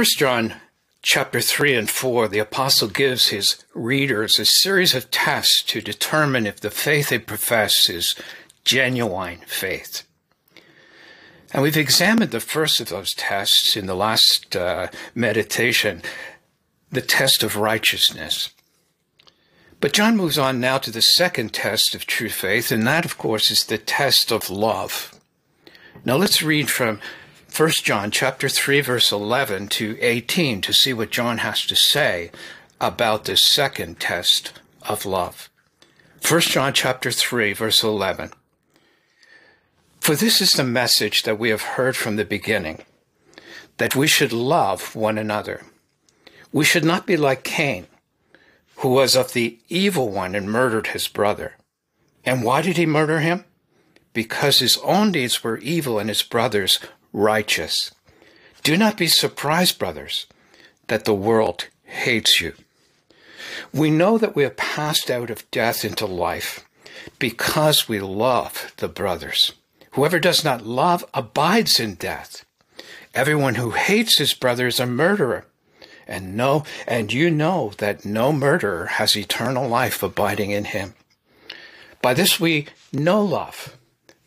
1 John chapter 3 and 4, the apostle gives his readers a series of tests to determine if the faith they profess is genuine faith. And we've examined the first of those tests in the last uh, meditation, the test of righteousness. But John moves on now to the second test of true faith, and that, of course, is the test of love. Now let's read from 1 John chapter 3 verse 11 to 18 to see what John has to say about this second test of love. 1 John chapter 3 verse 11. For this is the message that we have heard from the beginning, that we should love one another. We should not be like Cain, who was of the evil one and murdered his brother. And why did he murder him? Because his own deeds were evil and his brother's righteous. Do not be surprised, brothers, that the world hates you. We know that we have passed out of death into life because we love the brothers. Whoever does not love abides in death. Everyone who hates his brother is a murderer. And know, and you know that no murderer has eternal life abiding in him. By this we know love,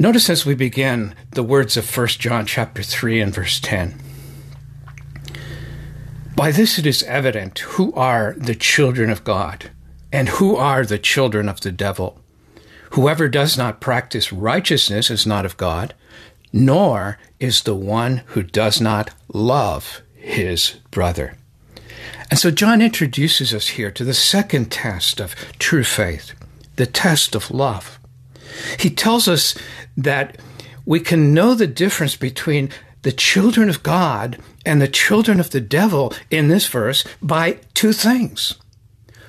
Notice as we begin the words of 1 John chapter 3 and verse 10. By this it is evident who are the children of God and who are the children of the devil. Whoever does not practice righteousness is not of God, nor is the one who does not love his brother. And so John introduces us here to the second test of true faith, the test of love. He tells us that we can know the difference between the children of God and the children of the devil in this verse by two things.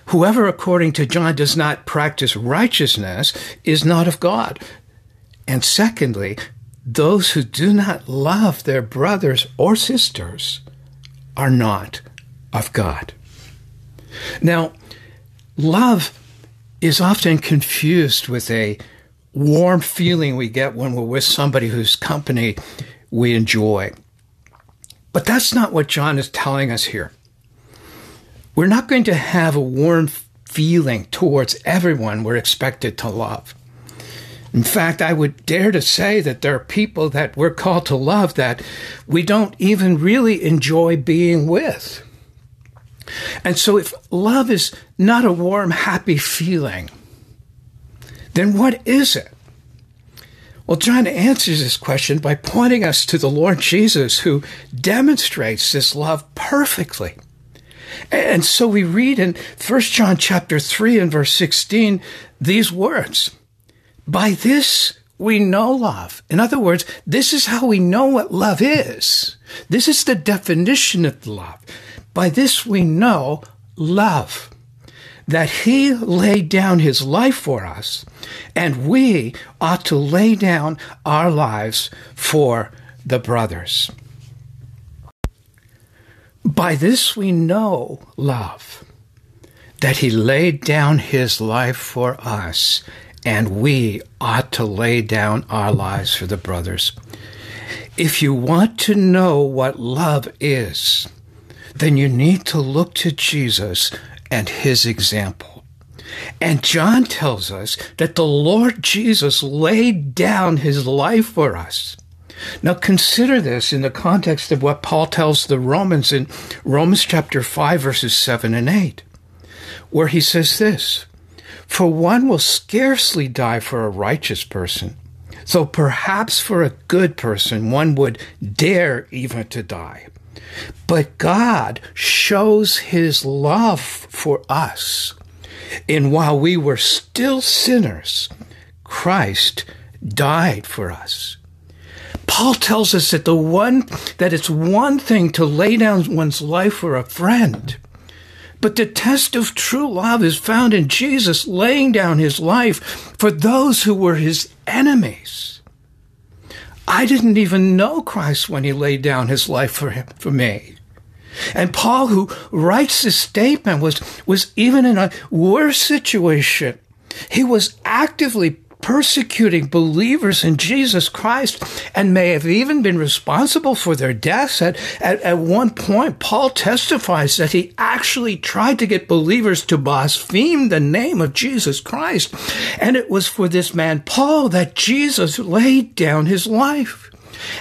Whoever, according to John, does not practice righteousness is not of God. And secondly, those who do not love their brothers or sisters are not of God. Now, love is often confused with a warm feeling we get when we're with somebody whose company we enjoy. But that's not what John is telling us here. We're not going to have a warm feeling towards everyone we're expected to love. In fact, I would dare to say that there are people that we're called to love that we don't even really enjoy being with. And so, if love is not a warm, happy feeling, then what is it? Well, John answers this question by pointing us to the Lord Jesus, who demonstrates this love perfectly. And so we read in 1 John chapter 3 and verse 16 these words. By this we know love. In other words, this is how we know what love is. This is the definition of love. By this we know love. That he laid down his life for us, and we ought to lay down our lives for the brothers. By this we know love, that he laid down his life for us, and we ought to lay down our lives for the brothers. If you want to know what love is, then you need to look to Jesus and his example. And John tells us that the Lord Jesus laid down his life for us. Now consider this in the context of what Paul tells the Romans in Romans chapter 5 verses 7 and 8, where he says this, for one will scarcely die for a righteous person, though perhaps for a good person one would dare even to die. But God shows his love for us. And while we were still sinners, Christ died for us. Paul tells us that the one that it's one thing to lay down one's life for a friend. But the test of true love is found in Jesus laying down his life for those who were his enemies. I didn't even know Christ when he laid down his life for him, for me. And Paul, who writes this statement, was, was even in a worse situation. He was actively persecuting believers in Jesus Christ and may have even been responsible for their deaths. At, at, at one point, Paul testifies that he actually tried to get believers to blaspheme the name of Jesus Christ. And it was for this man, Paul, that Jesus laid down his life.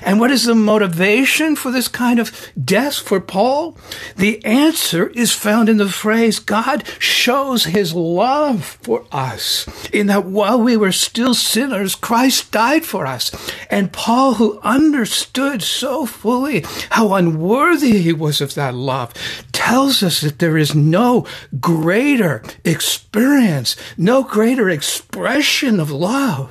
And what is the motivation for this kind of death for Paul? The answer is found in the phrase God shows his love for us, in that while we were still sinners, Christ died for us. And Paul, who understood so fully how unworthy he was of that love, tells us that there is no greater experience, no greater expression of love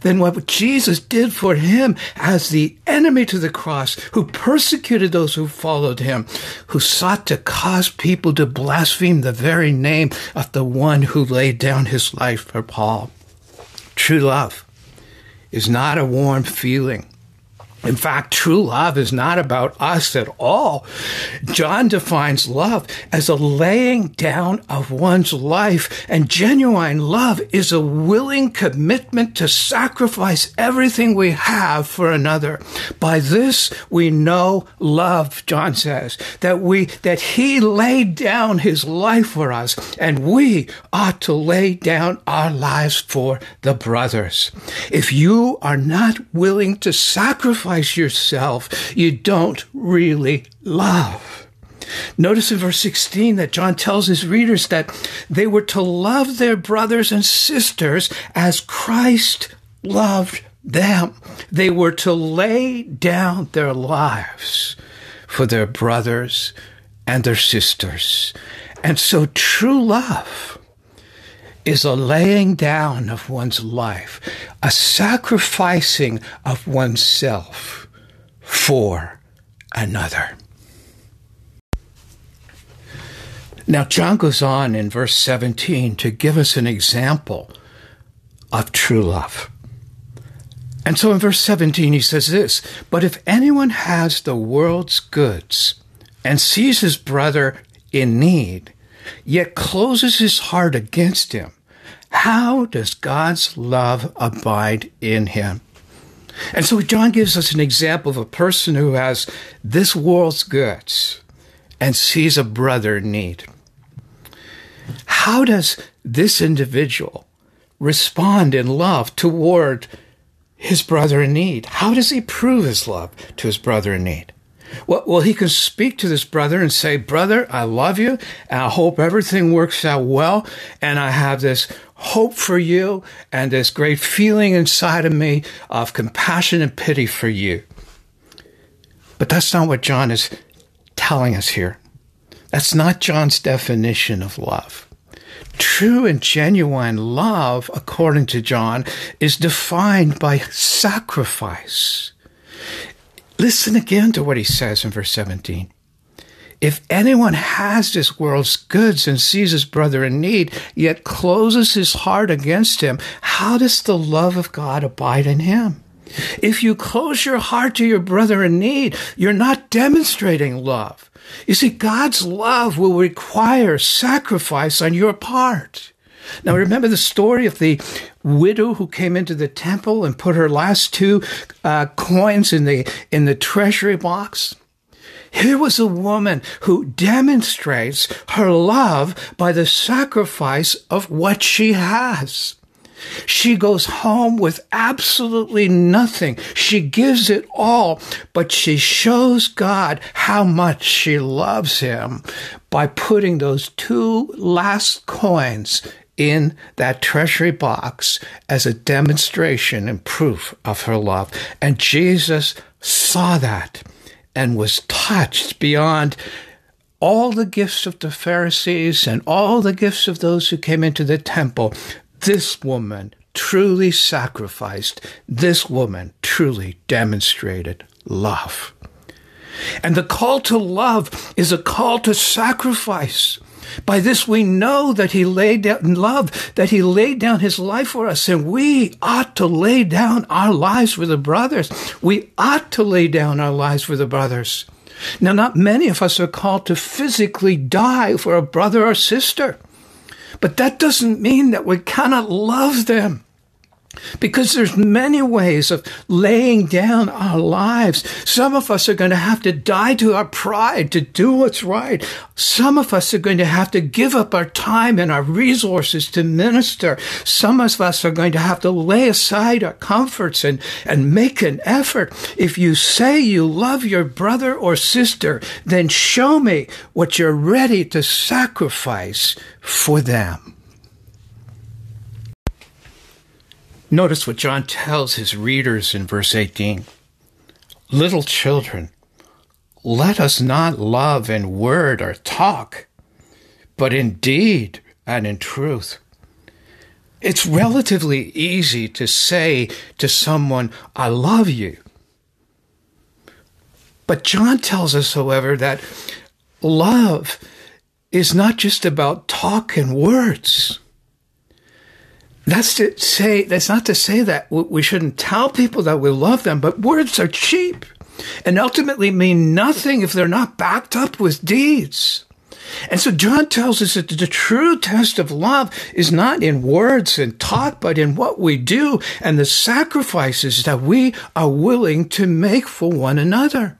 than what Jesus did for him as the enemy to the cross, who persecuted those who followed him, who sought to cause people to blaspheme the very name of the one who laid down his life for Paul. True love is not a warm feeling. In fact, true love is not about us at all. John defines love as a laying down of one's life, and genuine love is a willing commitment to sacrifice everything we have for another. By this we know love, John says, that we, that he laid down his life for us, and we ought to lay down our lives for the brothers. If you are not willing to sacrifice sacrifice yourself, you don't really love. Notice in verse 16 that John tells his readers that they were to love their brothers and sisters as Christ loved them. They were to lay down their lives for their brothers and their sisters. And so true love is a laying down of one's life, a sacrificing of oneself for another. Now, John goes on in verse 17 to give us an example of true love. And so in verse 17, he says this But if anyone has the world's goods and sees his brother in need, yet closes his heart against him, how does God's love abide in him? And so John gives us an example of a person who has this world's goods and sees a brother in need. How does this individual respond in love toward his brother in need? How does he prove his love to his brother in need? Well, well, he can speak to this brother and say, Brother, I love you, and I hope everything works out well, and I have this hope for you and this great feeling inside of me of compassion and pity for you. But that's not what John is telling us here. That's not John's definition of love. True and genuine love, according to John, is defined by sacrifice. Listen again to what he says in verse 17. If anyone has this world's goods and sees his brother in need, yet closes his heart against him, how does the love of God abide in him? If you close your heart to your brother in need, you're not demonstrating love. You see, God's love will require sacrifice on your part. Now, remember the story of the widow who came into the temple and put her last two uh, coins in the in the treasury box. Here was a woman who demonstrates her love by the sacrifice of what she has. She goes home with absolutely nothing. She gives it all, but she shows God how much she loves him by putting those two last coins in that treasury box as a demonstration and proof of her love. And Jesus saw that and was touched beyond all the gifts of the Pharisees and all the gifts of those who came into the temple. This woman truly sacrificed, this woman truly demonstrated love. And the call to love is a call to sacrifice. By this we know that he laid down love, that he laid down his life for us, and we ought to lay down our lives for the brothers. We ought to lay down our lives for the brothers. Now, not many of us are called to physically die for a brother or sister, but that doesn't mean that we cannot love them because there's many ways of laying down our lives. Some of us are going to have to die to our pride to do what's right. Some of us are going to have to give up our time and our resources to minister. Some of us are going to have to lay aside our comforts and, and make an effort. If you say you love your brother or sister, then show me what you're ready to sacrifice for them. Notice what John tells his readers in verse 18 Little children, let us not love in word or talk, but in deed and in truth. It's relatively easy to say to someone, I love you. But John tells us, however, that love is not just about talk and words. That's to say, that's not to say that we shouldn't tell people that we love them, but words are cheap and ultimately mean nothing if they're not backed up with deeds. And so John tells us that the true test of love is not in words and talk, but in what we do and the sacrifices that we are willing to make for one another.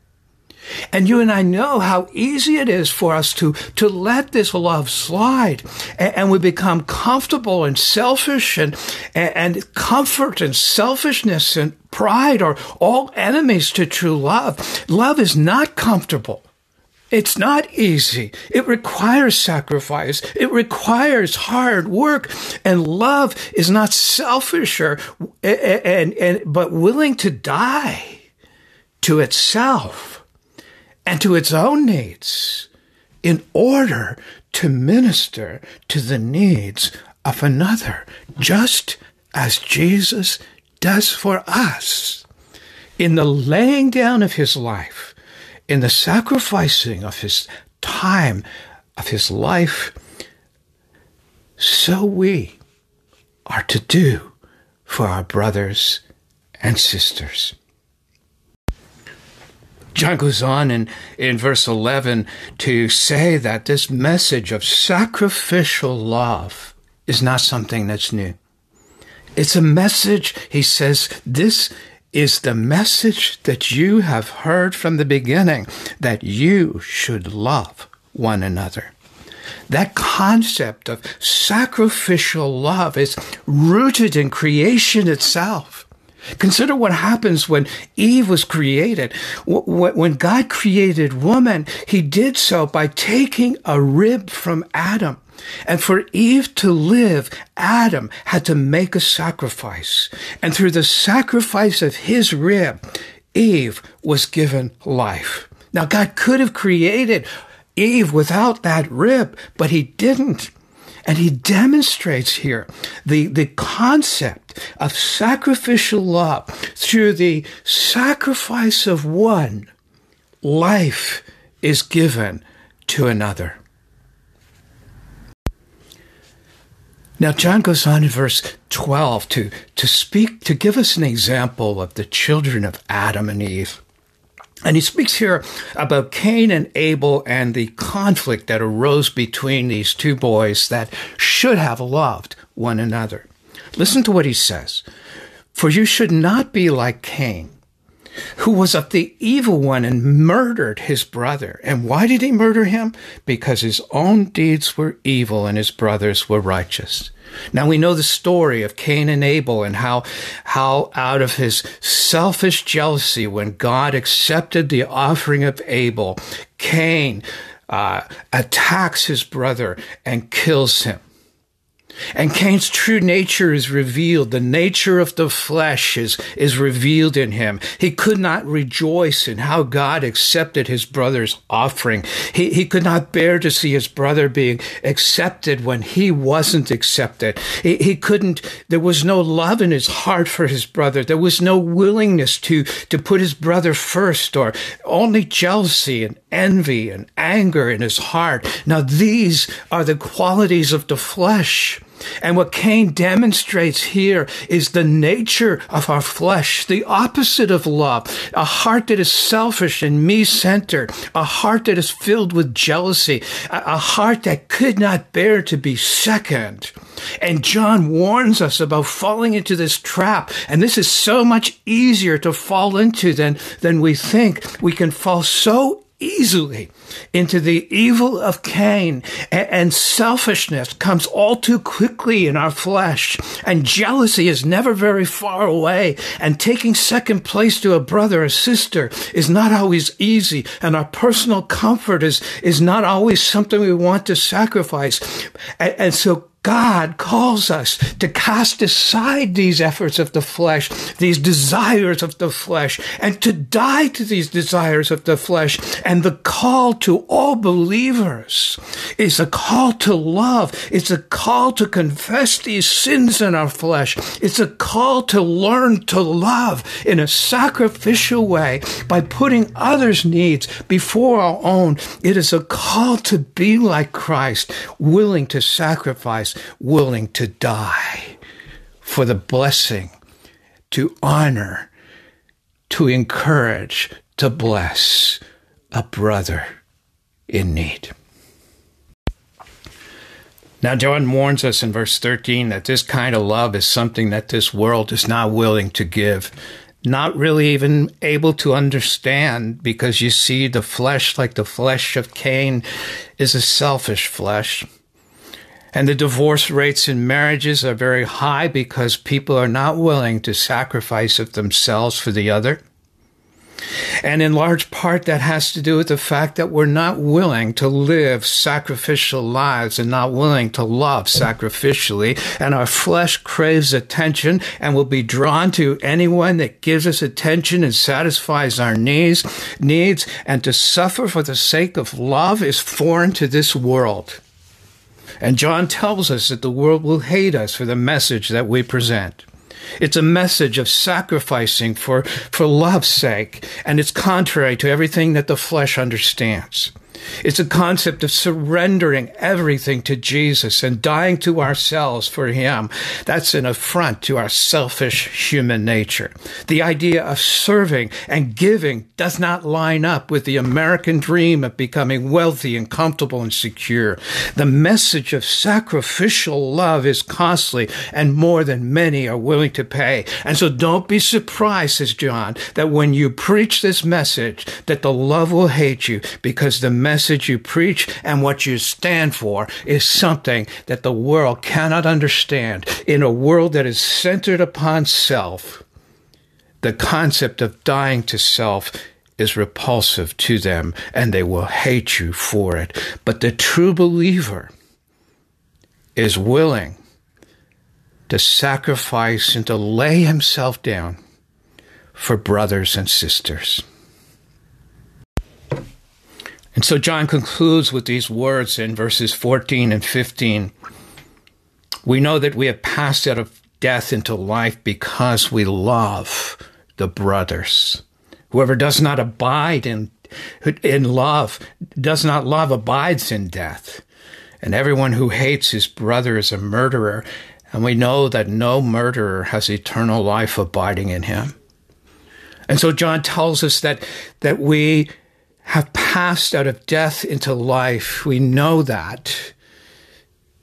And you and I know how easy it is for us to, to let this love slide. And, and we become comfortable and selfish and, and comfort and selfishness and pride are all enemies to true love. Love is not comfortable. It's not easy. It requires sacrifice. It requires hard work. And love is not selfish or, and, and, and but willing to die to itself and to its own needs in order to minister to the needs of another, just as Jesus does for us. In the laying down of his life, in the sacrificing of his time, of his life, so we are to do for our brothers and sisters. John goes on in, in verse 11 to say that this message of sacrificial love is not something that's new. It's a message, he says, this is the message that you have heard from the beginning that you should love one another. That concept of sacrificial love is rooted in creation itself. Consider what happens when Eve was created. When God created woman, he did so by taking a rib from Adam. And for Eve to live, Adam had to make a sacrifice. And through the sacrifice of his rib, Eve was given life. Now, God could have created Eve without that rib, but he didn't. And he demonstrates here the, the concept of sacrificial love through the sacrifice of one. Life is given to another. Now, John goes on in verse 12 to, to speak, to give us an example of the children of Adam and Eve. And he speaks here about Cain and Abel and the conflict that arose between these two boys that should have loved one another. Listen to what he says. For you should not be like Cain, who was of the evil one and murdered his brother. And why did he murder him? Because his own deeds were evil and his brothers were righteous. Now we know the story of Cain and Abel and how, how out of his selfish jealousy, when God accepted the offering of Abel, Cain uh, attacks his brother and kills him. And Cain's true nature is revealed. The nature of the flesh is, is revealed in him. He could not rejoice in how God accepted his brother's offering. He, he could not bear to see his brother being accepted when he wasn't accepted. He, he couldn't, there was no love in his heart for his brother. There was no willingness to, to put his brother first or only jealousy and envy and anger in his heart. Now, these are the qualities of the flesh. And what Cain demonstrates here is the nature of our flesh, the opposite of love, a heart that is selfish and me centered, a heart that is filled with jealousy, a heart that could not bear to be second. And John warns us about falling into this trap. And this is so much easier to fall into than, than we think. We can fall so easily into the evil of Cain and selfishness comes all too quickly in our flesh and jealousy is never very far away and taking second place to a brother or sister is not always easy and our personal comfort is, is not always something we want to sacrifice. And, and so God calls us to cast aside these efforts of the flesh, these desires of the flesh, and to die to these desires of the flesh. And the call to all believers is a call to love. It's a call to confess these sins in our flesh. It's a call to learn to love in a sacrificial way by putting others' needs before our own. It is a call to be like Christ, willing to sacrifice willing to die for the blessing, to honor, to encourage, to bless a brother in need. Now, John warns us in verse 13 that this kind of love is something that this world is not willing to give, not really even able to understand, because you see, the flesh, like the flesh of Cain, is a selfish flesh. And the divorce rates in marriages are very high because people are not willing to sacrifice of themselves for the other. And in large part, that has to do with the fact that we're not willing to live sacrificial lives and not willing to love sacrificially. And our flesh craves attention and will be drawn to anyone that gives us attention and satisfies our needs, needs. And to suffer for the sake of love is foreign to this world. And John tells us that the world will hate us for the message that we present. It's a message of sacrificing for, for love's sake, and it's contrary to everything that the flesh understands. It's a concept of surrendering everything to Jesus and dying to ourselves for Him. That's an affront to our selfish human nature. The idea of serving and giving does not line up with the American dream of becoming wealthy and comfortable and secure. The message of sacrificial love is costly and more than many are willing to pay. And so don't be surprised, says John, that when you preach this message, that the love will hate you because the message you preach and what you stand for is something that the world cannot understand. In a world that is centered upon self, the concept of dying to self is repulsive to them and they will hate you for it. But the true believer is willing to sacrifice and to lay himself down for brothers and sisters. And so John concludes with these words in verses 14 and 15. We know that we have passed out of death into life because we love the brothers. Whoever does not abide in, in love, does not love, abides in death. And everyone who hates his brother is a murderer. And we know that no murderer has eternal life abiding in him. And so John tells us that, that we have passed out of death into life. We know that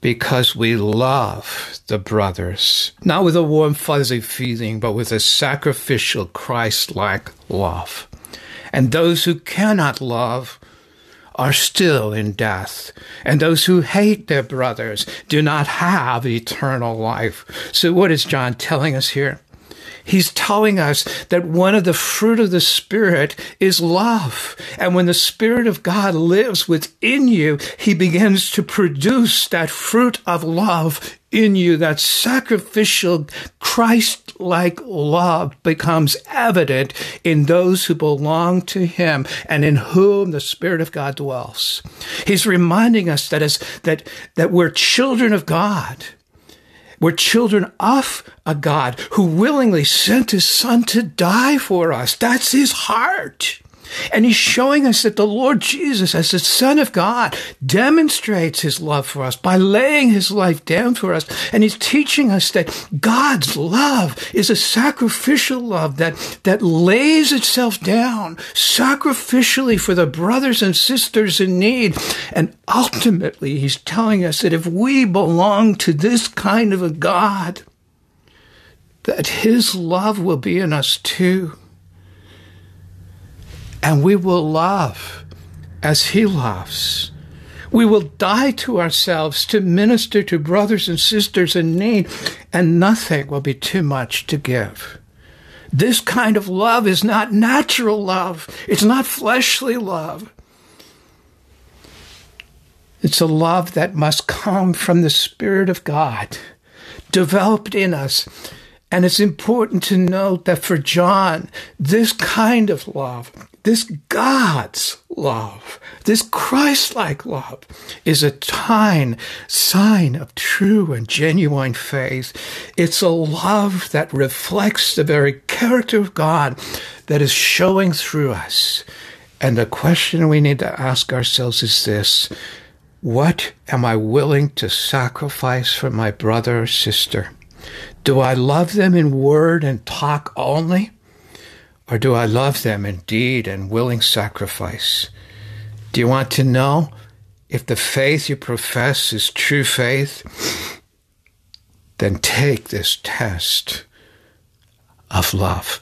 because we love the brothers, not with a warm, fuzzy feeling, but with a sacrificial, Christ like love. And those who cannot love are still in death, and those who hate their brothers do not have eternal life. So, what is John telling us here? He's telling us that one of the fruit of the Spirit is love. And when the Spirit of God lives within you, He begins to produce that fruit of love in you, that sacrificial, Christ like love becomes evident in those who belong to Him and in whom the Spirit of God dwells. He's reminding us that, as, that, that we're children of God. We're children of a God who willingly sent his son to die for us. That's his heart. And he's showing us that the Lord Jesus, as the Son of God, demonstrates his love for us by laying his life down for us. And he's teaching us that God's love is a sacrificial love that, that lays itself down sacrificially for the brothers and sisters in need. And ultimately, he's telling us that if we belong to this kind of a God, that his love will be in us too and we will love as He loves. We will die to ourselves to minister to brothers and sisters in need, and nothing will be too much to give. This kind of love is not natural love. It's not fleshly love. It's a love that must come from the Spirit of God, developed in us. And it's important to note that for John, this kind of love this God's love, this Christ like love, is a tine, sign of true and genuine faith. It's a love that reflects the very character of God that is showing through us. And the question we need to ask ourselves is this What am I willing to sacrifice for my brother or sister? Do I love them in word and talk only? Or do I love them in deed and willing sacrifice? Do you want to know if the faith you profess is true faith? Then take this test of love.